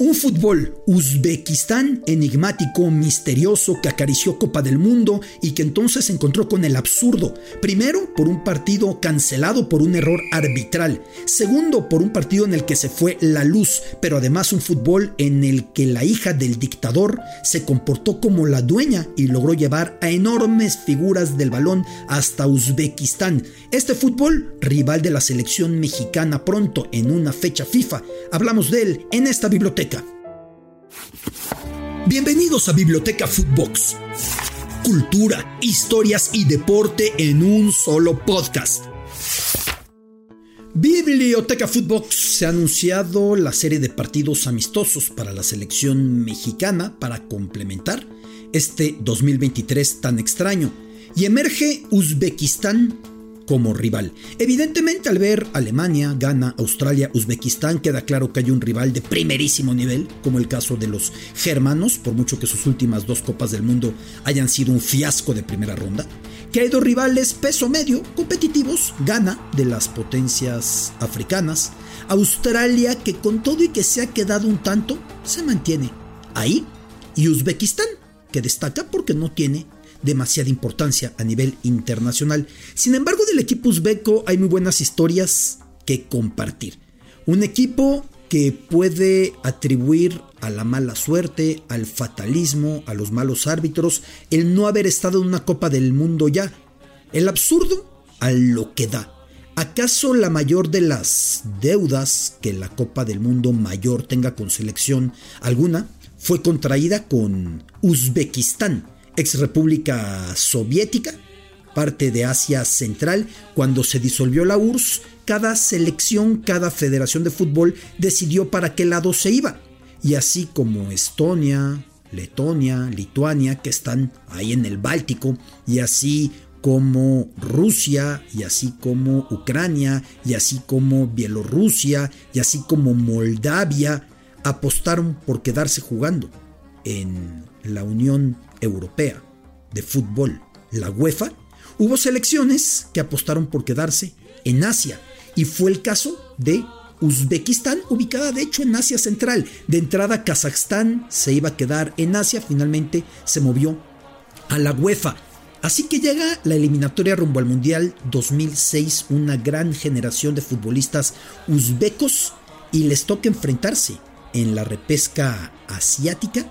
Un fútbol Uzbekistán enigmático, misterioso, que acarició Copa del Mundo y que entonces se encontró con el absurdo. Primero, por un partido cancelado por un error arbitral. Segundo, por un partido en el que se fue la luz, pero además un fútbol en el que la hija del dictador se comportó como la dueña y logró llevar a enormes figuras del balón hasta Uzbekistán. Este fútbol, rival de la selección mexicana pronto en una fecha FIFA. Hablamos de él en esta biblioteca. Bienvenidos a Biblioteca Footbox. Cultura, historias y deporte en un solo podcast. Biblioteca Footbox se ha anunciado la serie de partidos amistosos para la selección mexicana para complementar este 2023 tan extraño y emerge Uzbekistán como rival. Evidentemente al ver Alemania, Ghana, Australia, Uzbekistán, queda claro que hay un rival de primerísimo nivel, como el caso de los germanos, por mucho que sus últimas dos Copas del Mundo hayan sido un fiasco de primera ronda. Que hay dos rivales peso medio, competitivos, Ghana de las potencias africanas, Australia que con todo y que se ha quedado un tanto, se mantiene ahí, y Uzbekistán que destaca porque no tiene demasiada importancia a nivel internacional. Sin embargo, del equipo uzbeco hay muy buenas historias que compartir. Un equipo que puede atribuir a la mala suerte, al fatalismo, a los malos árbitros, el no haber estado en una Copa del Mundo ya. El absurdo a lo que da. ¿Acaso la mayor de las deudas que la Copa del Mundo mayor tenga con selección alguna fue contraída con Uzbekistán? Ex república soviética, parte de Asia Central, cuando se disolvió la URSS, cada selección, cada federación de fútbol decidió para qué lado se iba. Y así como Estonia, Letonia, Lituania, que están ahí en el Báltico, y así como Rusia, y así como Ucrania, y así como Bielorrusia, y así como Moldavia, apostaron por quedarse jugando en la Unión Europea de Fútbol, la UEFA, hubo selecciones que apostaron por quedarse en Asia y fue el caso de Uzbekistán, ubicada de hecho en Asia Central. De entrada Kazajstán se iba a quedar en Asia, finalmente se movió a la UEFA. Así que llega la eliminatoria rumbo al Mundial 2006, una gran generación de futbolistas uzbecos y les toca enfrentarse en la repesca asiática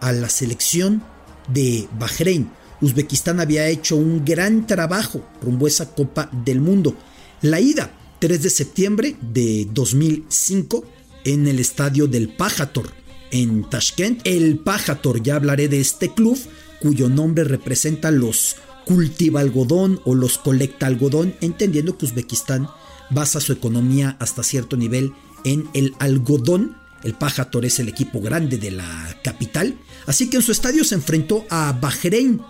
a la selección de Bahrein. Uzbekistán había hecho un gran trabajo rumbo a esa Copa del Mundo. La ida, 3 de septiembre de 2005, en el estadio del Pajator, en Tashkent. El Pajator, ya hablaré de este club, cuyo nombre representa los cultiva algodón o los colecta algodón, entendiendo que Uzbekistán basa su economía hasta cierto nivel en el algodón el Pajator es el equipo grande de la capital, así que en su estadio se enfrentó a Bahrein.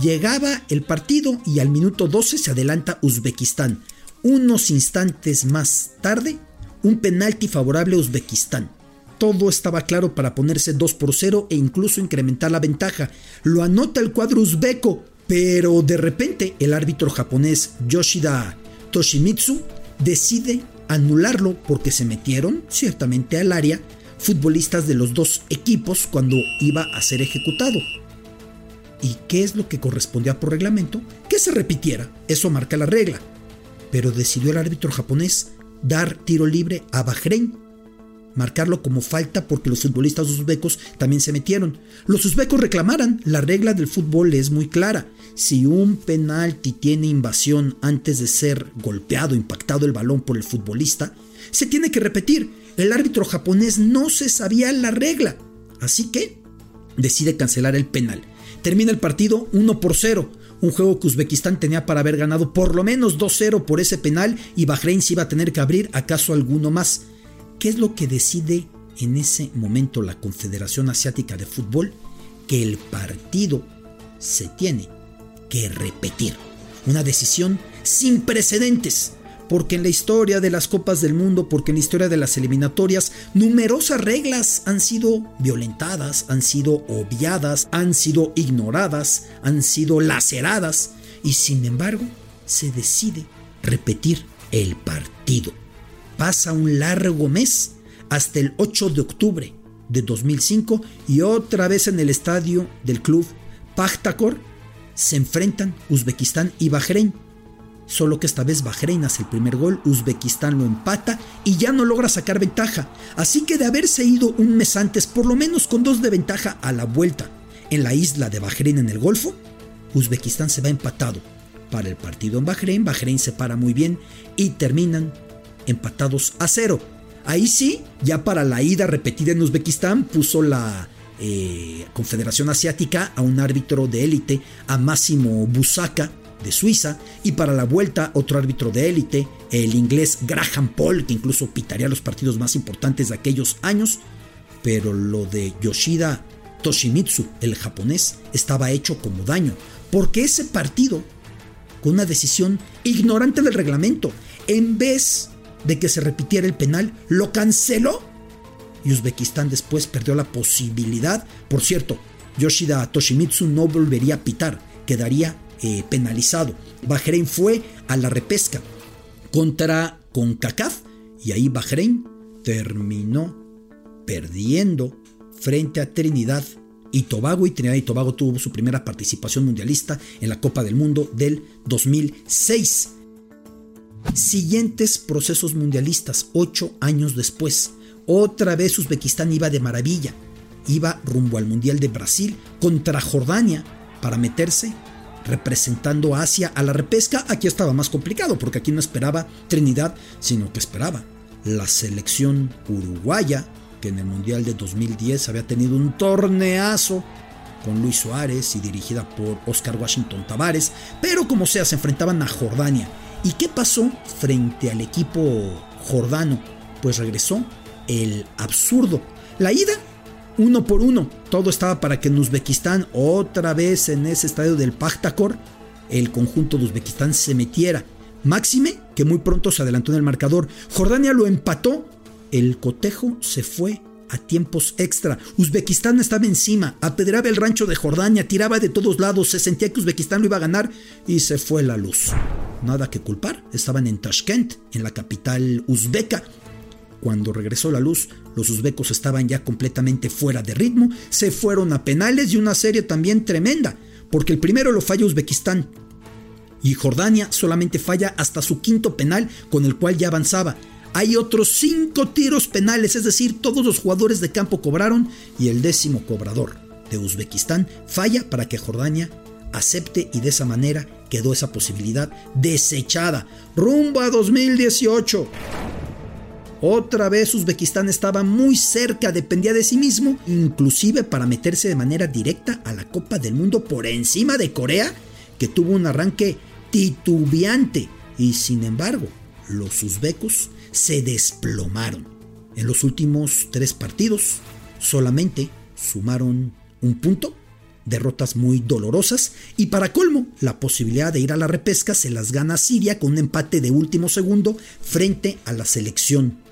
Llegaba el partido y al minuto 12 se adelanta Uzbekistán. Unos instantes más tarde, un penalti favorable a Uzbekistán. Todo estaba claro para ponerse 2 por 0 e incluso incrementar la ventaja. Lo anota el cuadro uzbeco, pero de repente el árbitro japonés Yoshida Toshimitsu decide anularlo porque se metieron ciertamente al área futbolistas de los dos equipos cuando iba a ser ejecutado. ¿Y qué es lo que correspondía por reglamento? Que se repitiera, eso marca la regla. Pero decidió el árbitro japonés dar tiro libre a Bahrein, marcarlo como falta porque los futbolistas uzbecos también se metieron. Los uzbecos reclamaran, la regla del fútbol es muy clara. Si un penalti tiene invasión antes de ser golpeado, impactado el balón por el futbolista, se tiene que repetir el árbitro japonés no se sabía la regla, así que decide cancelar el penal. Termina el partido 1 por 0, un juego que Uzbekistán tenía para haber ganado por lo menos 2-0 por ese penal y Bahrein se iba a tener que abrir acaso alguno más. ¿Qué es lo que decide en ese momento la Confederación Asiática de Fútbol? Que el partido se tiene que repetir. Una decisión sin precedentes porque en la historia de las Copas del Mundo, porque en la historia de las eliminatorias, numerosas reglas han sido violentadas, han sido obviadas, han sido ignoradas, han sido laceradas, y sin embargo se decide repetir el partido. Pasa un largo mes hasta el 8 de octubre de 2005 y otra vez en el estadio del club Pachtakor se enfrentan Uzbekistán y Bahrein. Solo que esta vez Bahrein hace el primer gol, Uzbekistán lo empata y ya no logra sacar ventaja. Así que de haberse ido un mes antes, por lo menos con dos de ventaja a la vuelta en la isla de Bahrein en el Golfo, Uzbekistán se va empatado. Para el partido en Bahrein, Bahrein se para muy bien y terminan empatados a cero. Ahí sí, ya para la ida repetida en Uzbekistán, puso la eh, Confederación Asiática a un árbitro de élite, a Máximo Busaka de Suiza, y para la vuelta otro árbitro de élite, el inglés Graham Paul, que incluso pitaría los partidos más importantes de aquellos años, pero lo de Yoshida Toshimitsu, el japonés, estaba hecho como daño, porque ese partido, con una decisión ignorante del reglamento, en vez de que se repitiera el penal, lo canceló y Uzbekistán después perdió la posibilidad. Por cierto, Yoshida Toshimitsu no volvería a pitar, quedaría eh, penalizado. Bahrein fue a la repesca contra CONCACAF y ahí Bahrein terminó perdiendo frente a Trinidad y Tobago y Trinidad y Tobago tuvo su primera participación mundialista en la Copa del Mundo del 2006. Siguientes procesos mundialistas, ocho años después. Otra vez Uzbekistán iba de maravilla. Iba rumbo al Mundial de Brasil contra Jordania para meterse representando Asia a la repesca. Aquí estaba más complicado porque aquí no esperaba Trinidad, sino que esperaba la selección uruguaya que en el Mundial de 2010 había tenido un torneazo con Luis Suárez y dirigida por Oscar Washington Tavares, pero como sea se enfrentaban a Jordania. ¿Y qué pasó frente al equipo jordano? Pues regresó el absurdo. La ida, uno por uno. Todo estaba para que en Uzbekistán, otra vez en ese estadio del Pachtakor, el conjunto de Uzbekistán se metiera. Máxime, que muy pronto se adelantó en el marcador. Jordania lo empató. El cotejo se fue a tiempos extra. Uzbekistán estaba encima, apedraba el rancho de Jordania, tiraba de todos lados, se sentía que Uzbekistán lo iba a ganar y se fue la luz. Nada que culpar, estaban en Tashkent, en la capital uzbeca, cuando regresó la luz, los uzbecos estaban ya completamente fuera de ritmo, se fueron a penales y una serie también tremenda, porque el primero lo falla Uzbekistán y Jordania solamente falla hasta su quinto penal con el cual ya avanzaba. Hay otros cinco tiros penales, es decir, todos los jugadores de campo cobraron y el décimo cobrador de Uzbekistán falla para que Jordania acepte y de esa manera quedó esa posibilidad desechada. Rumbo a 2018. Otra vez Uzbekistán estaba muy cerca, dependía de sí mismo, inclusive para meterse de manera directa a la Copa del Mundo por encima de Corea, que tuvo un arranque titubeante. Y sin embargo, los uzbecos se desplomaron. En los últimos tres partidos solamente sumaron un punto, derrotas muy dolorosas y para colmo, la posibilidad de ir a la repesca se las gana Siria con un empate de último segundo frente a la selección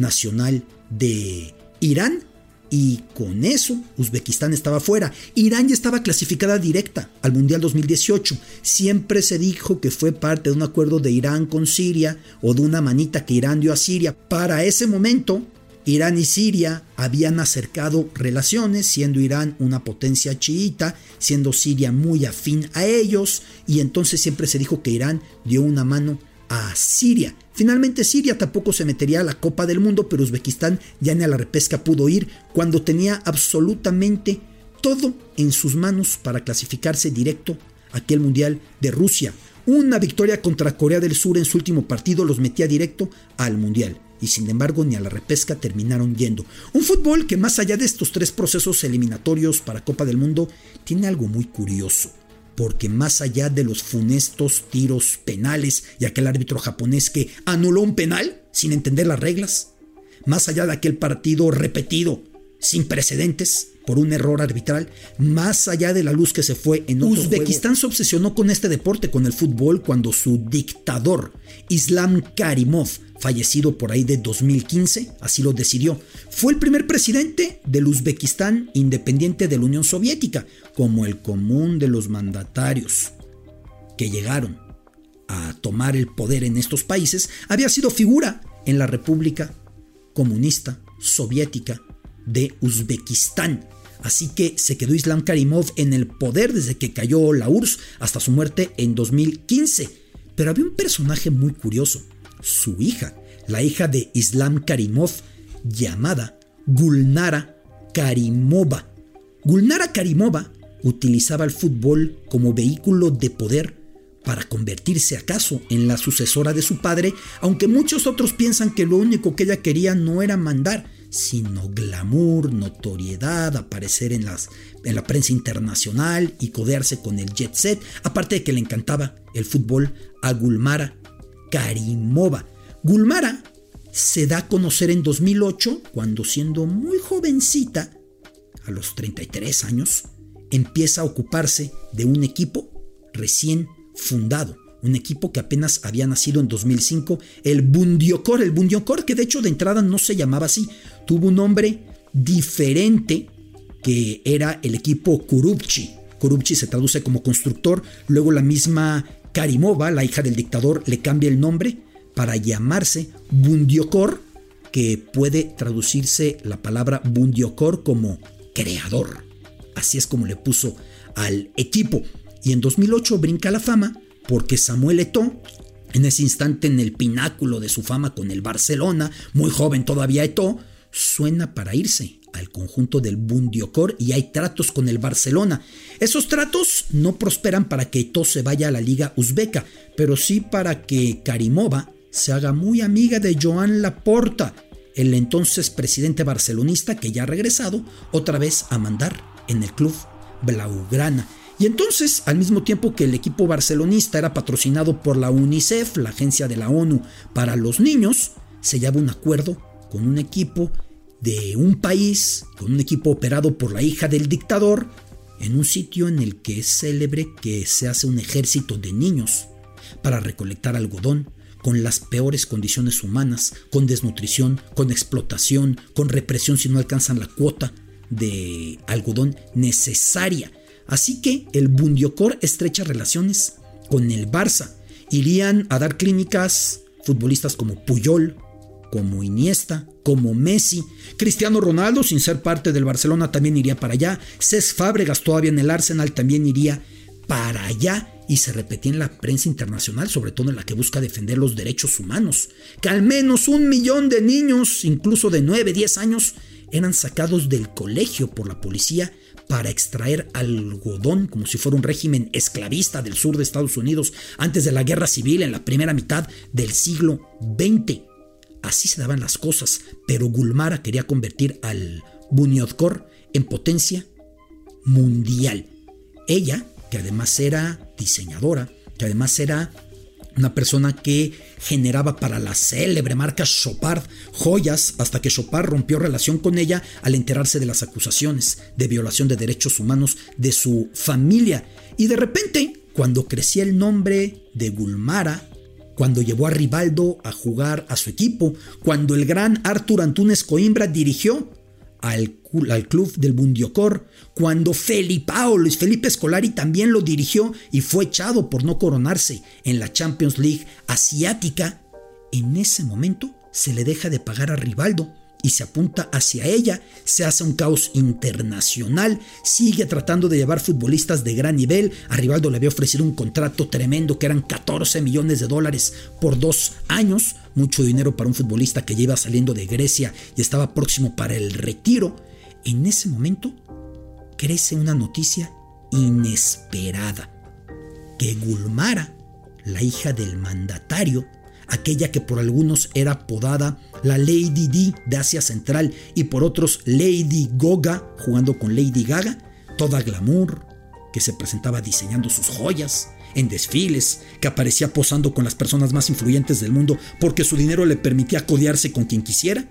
nacional de Irán y con eso Uzbekistán estaba fuera. Irán ya estaba clasificada directa al Mundial 2018. Siempre se dijo que fue parte de un acuerdo de Irán con Siria o de una manita que Irán dio a Siria. Para ese momento, Irán y Siria habían acercado relaciones, siendo Irán una potencia chiita, siendo Siria muy afín a ellos, y entonces siempre se dijo que Irán dio una mano a Siria. Finalmente Siria tampoco se metería a la Copa del Mundo, pero Uzbekistán ya ni a la repesca pudo ir cuando tenía absolutamente todo en sus manos para clasificarse directo a aquel Mundial de Rusia. Una victoria contra Corea del Sur en su último partido los metía directo al Mundial y sin embargo ni a la repesca terminaron yendo. Un fútbol que más allá de estos tres procesos eliminatorios para Copa del Mundo tiene algo muy curioso porque más allá de los funestos tiros penales y aquel árbitro japonés que anuló un penal sin entender las reglas, más allá de aquel partido repetido sin precedentes por un error arbitral, más allá de la luz que se fue en otro Uzbekistán se obsesionó con este deporte, con el fútbol, cuando su dictador, Islam Karimov, fallecido por ahí de 2015, así lo decidió. Fue el primer presidente del Uzbekistán independiente de la Unión Soviética, como el común de los mandatarios que llegaron a tomar el poder en estos países, había sido figura en la República Comunista Soviética de Uzbekistán. Así que se quedó Islam Karimov en el poder desde que cayó la URSS hasta su muerte en 2015. Pero había un personaje muy curioso, su hija, la hija de Islam Karimov, llamada Gulnara Karimova. Gulnara Karimova utilizaba el fútbol como vehículo de poder para convertirse acaso en la sucesora de su padre, aunque muchos otros piensan que lo único que ella quería no era mandar, sino glamour, notoriedad, aparecer en, las, en la prensa internacional y codearse con el jet set, aparte de que le encantaba el fútbol a Gulmara Karimova. Gulmara se da a conocer en 2008 cuando siendo muy jovencita, a los 33 años, empieza a ocuparse de un equipo recién fundado, un equipo que apenas había nacido en 2005, el Bundiokor, el Bundiokor que de hecho de entrada no se llamaba así, tuvo un nombre diferente que era el equipo Kurubchi. Kurubchi se traduce como constructor, luego la misma Karimova, la hija del dictador, le cambia el nombre para llamarse Bundiokor, que puede traducirse la palabra Bundiokor como creador. Así es como le puso al equipo. Y en 2008 brinca la fama porque Samuel Eto'o, en ese instante en el pináculo de su fama con el Barcelona, muy joven todavía Eto'o, suena para irse al conjunto del Bundiokor y hay tratos con el Barcelona. Esos tratos no prosperan para que Eto'o se vaya a la liga uzbeca, pero sí para que Karimova se haga muy amiga de Joan Laporta, el entonces presidente barcelonista que ya ha regresado otra vez a mandar en el club Blaugrana. Y entonces, al mismo tiempo que el equipo barcelonista era patrocinado por la UNICEF, la agencia de la ONU para los niños, se llama un acuerdo con un equipo de un país, con un equipo operado por la hija del dictador, en un sitio en el que es célebre que se hace un ejército de niños para recolectar algodón con las peores condiciones humanas, con desnutrición, con explotación, con represión si no alcanzan la cuota de algodón necesaria. Así que el Bundiocor estrecha relaciones con el Barça. Irían a dar clínicas futbolistas como Puyol, como Iniesta, como Messi. Cristiano Ronaldo, sin ser parte del Barcelona, también iría para allá. Cés Fábregas, todavía en el Arsenal, también iría para allá. Y se repetía en la prensa internacional, sobre todo en la que busca defender los derechos humanos, que al menos un millón de niños, incluso de 9, 10 años, eran sacados del colegio por la policía para extraer algodón como si fuera un régimen esclavista del sur de Estados Unidos antes de la guerra civil en la primera mitad del siglo XX. Así se daban las cosas, pero Gulmara quería convertir al Bunyodkor en potencia mundial. Ella, que además era diseñadora, que además era una persona que generaba para la célebre marca Chopard joyas hasta que Chopard rompió relación con ella al enterarse de las acusaciones de violación de derechos humanos de su familia. Y de repente, cuando crecía el nombre de Gulmara, cuando llevó a Rivaldo a jugar a su equipo, cuando el gran Artur Antunes Coimbra dirigió al, club del Bundiocor, cuando Felipao, Luis Felipe Scolari también lo dirigió y fue echado por no coronarse en la Champions League asiática, en ese momento se le deja de pagar a Rivaldo y se apunta hacia ella, se hace un caos internacional, sigue tratando de llevar futbolistas de gran nivel, a Rivaldo le había ofrecido un contrato tremendo que eran 14 millones de dólares por dos años, mucho dinero para un futbolista que lleva saliendo de Grecia y estaba próximo para el retiro. En ese momento crece una noticia inesperada, que Gulmara, la hija del mandatario, aquella que por algunos era apodada la Lady D de Asia Central y por otros Lady Goga, jugando con Lady Gaga, toda glamour, que se presentaba diseñando sus joyas, en desfiles, que aparecía posando con las personas más influyentes del mundo porque su dinero le permitía codearse con quien quisiera,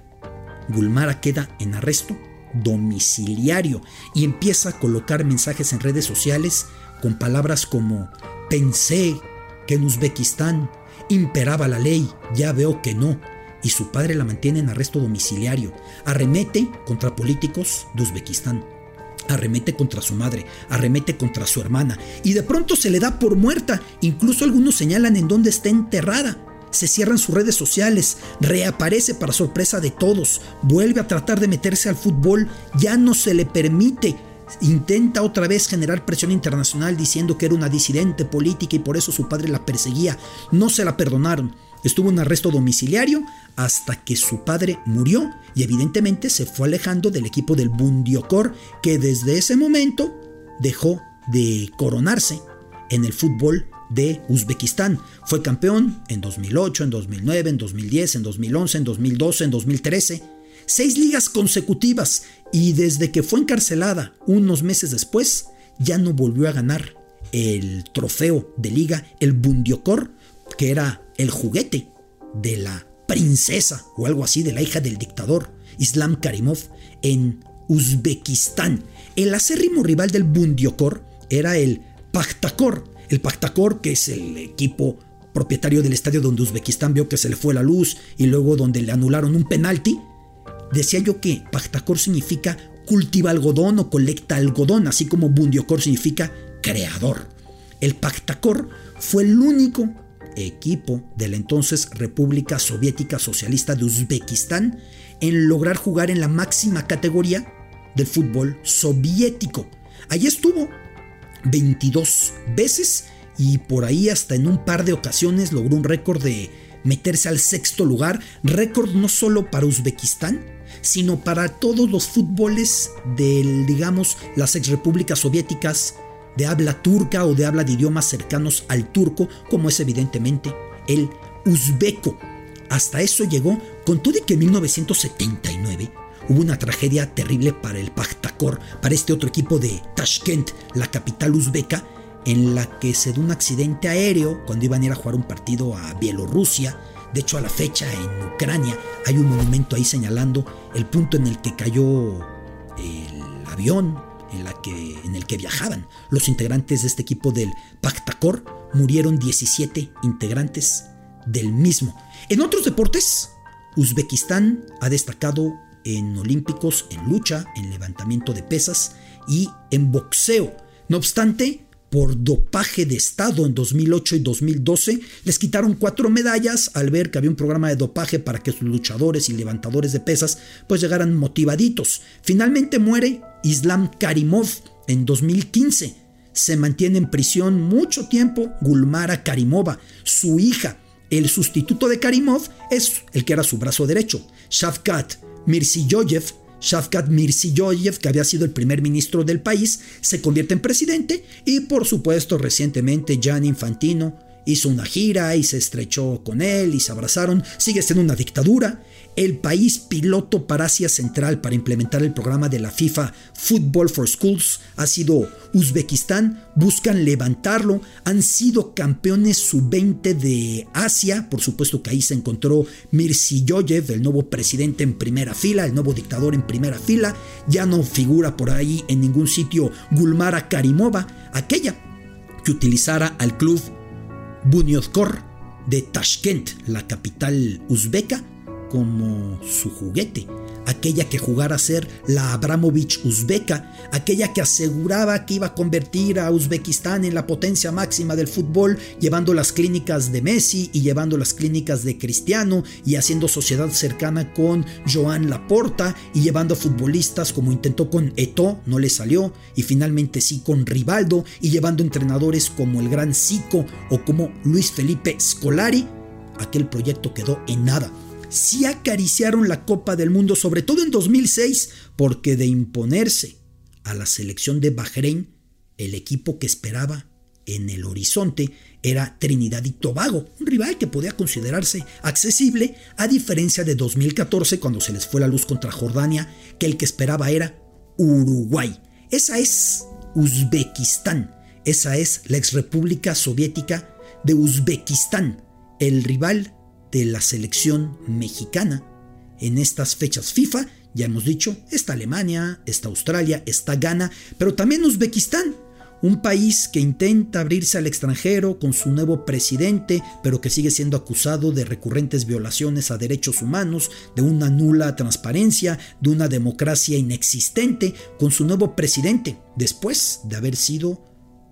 Gulmara queda en arresto domiciliario y empieza a colocar mensajes en redes sociales con palabras como pensé que en Uzbekistán imperaba la ley, ya veo que no, y su padre la mantiene en arresto domiciliario. Arremete contra políticos de Uzbekistán. Arremete contra su madre, arremete contra su hermana, y de pronto se le da por muerta. Incluso algunos señalan en dónde está enterrada. se cierran sus redes sociales, reaparece para sorpresa de todos, vuelve a tratar de meterse al fútbol, ya no se le permite, intenta otra vez generar presión internacional diciendo que era una disidente política y por eso su padre la perseguía, no se la perdonaron. Estuvo en arresto domiciliario hasta que su padre murió y evidentemente se fue alejando del equipo del Bundiokor que desde ese momento dejó de coronarse en el fútbol de Uzbekistán. Fue campeón en 2008, en 2009, en 2010, en 2011, en 2012, en 2013. Seis ligas consecutivas y desde que fue encarcelada unos meses después, ya no volvió a ganar el trofeo de liga, el Bundiokor, que era el juguete de la princesa o algo así, de la hija del dictador Islam Karimov en Uzbekistán. El acérrimo rival del Bundiokor era el Pakhtakor, el Pakhtakor, que es el equipo propietario del estadio donde Uzbekistán vio que se le fue la luz y luego donde le anularon un penalti, decía yo que Pakhtakor significa cultiva algodón o colecta algodón, así como Bundiokor significa creador. El Pakhtakor fue el único equipo de la entonces República Soviética Socialista de Uzbekistán en lograr jugar en la máxima categoría del fútbol soviético. Allí estuvo 22 veces y por ahí hasta en un par de ocasiones logró un récord de meterse al sexto lugar, récord no solo para Uzbekistán, sino para todos los fútboles de, digamos, las exrepúblicas soviéticas de habla turca o de habla de idiomas cercanos al turco, como es evidentemente el uzbeco. Hasta eso llegó, con todo que en 1979 hubo una tragedia terrible para el Pakhtakor, para este otro equipo de Tashkent, la capital uzbeca, en la que se dio un accidente aéreo cuando iban a ir a jugar un partido a Bielorrusia. De hecho, a la fecha en Ucrania hay un monumento ahí señalando el punto en el que cayó el avión en, el que viajaban. Los integrantes de este equipo del Pakhtakor murieron 17 integrantes del mismo. En otros deportes, Uzbekistán ha destacado en olímpicos, en lucha, en levantamiento de pesas y en boxeo. No obstante, por dopaje de Estado en 2008 y 2012, les quitaron cuatro medallas al ver que había un programa de dopaje para que sus luchadores y levantadores de pesas pues llegaran motivaditos. Finalmente muere Islam Karimov en 2015. Se mantiene en prisión mucho tiempo Gulmara Karimova, su hija. El sustituto de Karimov es el que era su brazo derecho, Shavkat Mirziyoyev, Shavkat Mirziyoyev, que había sido el primer ministro del país, se convierte en presidente y por supuesto recientemente Jan Infantino hizo una gira y se estrechó con él y se abrazaron, sigue siendo una dictadura el país piloto para Asia Central para implementar el programa de la FIFA Football for Schools ha sido Uzbekistán. Buscan levantarlo. Han sido campeones sub-20 de Asia. Por supuesto que ahí se encontró Mirziyoyev, el nuevo presidente en primera fila, el nuevo dictador en primera fila. Ya no figura por ahí en ningún sitio Gulmara Karimova, aquella que utilizara al club Bunyodkor de Tashkent, la capital uzbeca, como su juguete, aquella que jugara a ser la Abramovich uzbeca, aquella que aseguraba que iba a convertir a Uzbekistán en la potencia máxima del fútbol, llevando las clínicas de Messi y llevando las clínicas de Cristiano y haciendo sociedad cercana con Joan Laporta y llevando futbolistas como intentó con Eto, no le salió, y finalmente sí con Rivaldo y llevando entrenadores como el gran Zico o como Luis Felipe Scolari, aquel proyecto quedó en nada sí acariciaron la Copa del Mundo, sobre todo en 2006, porque de imponerse a la selección de Bahrein, el equipo que esperaba en el horizonte era Trinidad y Tobago, un rival que podía considerarse accesible, a diferencia de 2014 cuando se les fue la luz contra Jordania, que el que esperaba era Uruguay. Esa es Uzbekistán, esa es la exrepública soviética de Uzbekistán, el rival de la selección mexicana. En estas fechas FIFA, ya hemos dicho, está Alemania, está Australia, está Ghana, pero también Uzbekistán, un país que intenta abrirse al extranjero con su nuevo presidente, pero que sigue siendo acusado de recurrentes violaciones a derechos humanos, de una nula transparencia, de una democracia inexistente, con su nuevo presidente, después de haber sido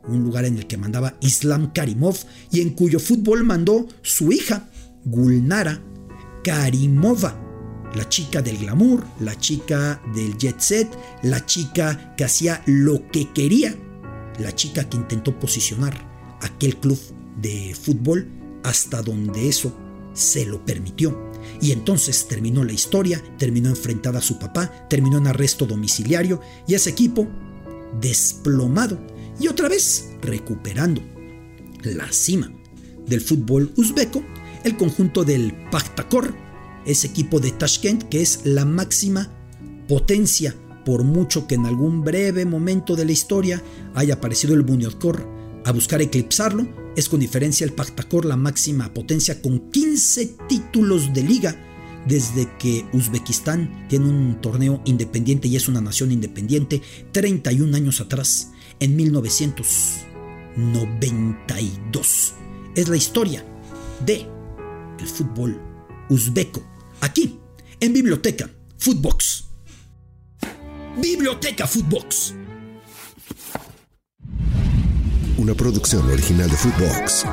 un lugar en el que mandaba Islam Karimov y en cuyo fútbol mandó su hija, Gulnara Karimova, la chica del glamour, la chica del jet set, la chica que hacía lo que quería, la chica que intentó posicionar aquel club de fútbol hasta donde eso se lo permitió. Y entonces terminó la historia, terminó enfrentada a su papá, terminó en arresto domiciliario y ese equipo desplomado y otra vez recuperando la cima del fútbol uzbeco, el conjunto del Paktakor, ese equipo de Tashkent que es la máxima potencia, por mucho que en algún breve momento de la historia haya aparecido el Bunyodkor a buscar eclipsarlo, es con diferencia el Paktakor la máxima potencia con 15 títulos de liga desde que Uzbekistán tiene un torneo independiente y es una nación independiente 31 años atrás, en 1992. Es la historia de el fútbol uzbeco, aquí, en Biblioteca Footbox. Biblioteca Footbox. Una producción original de Footbox.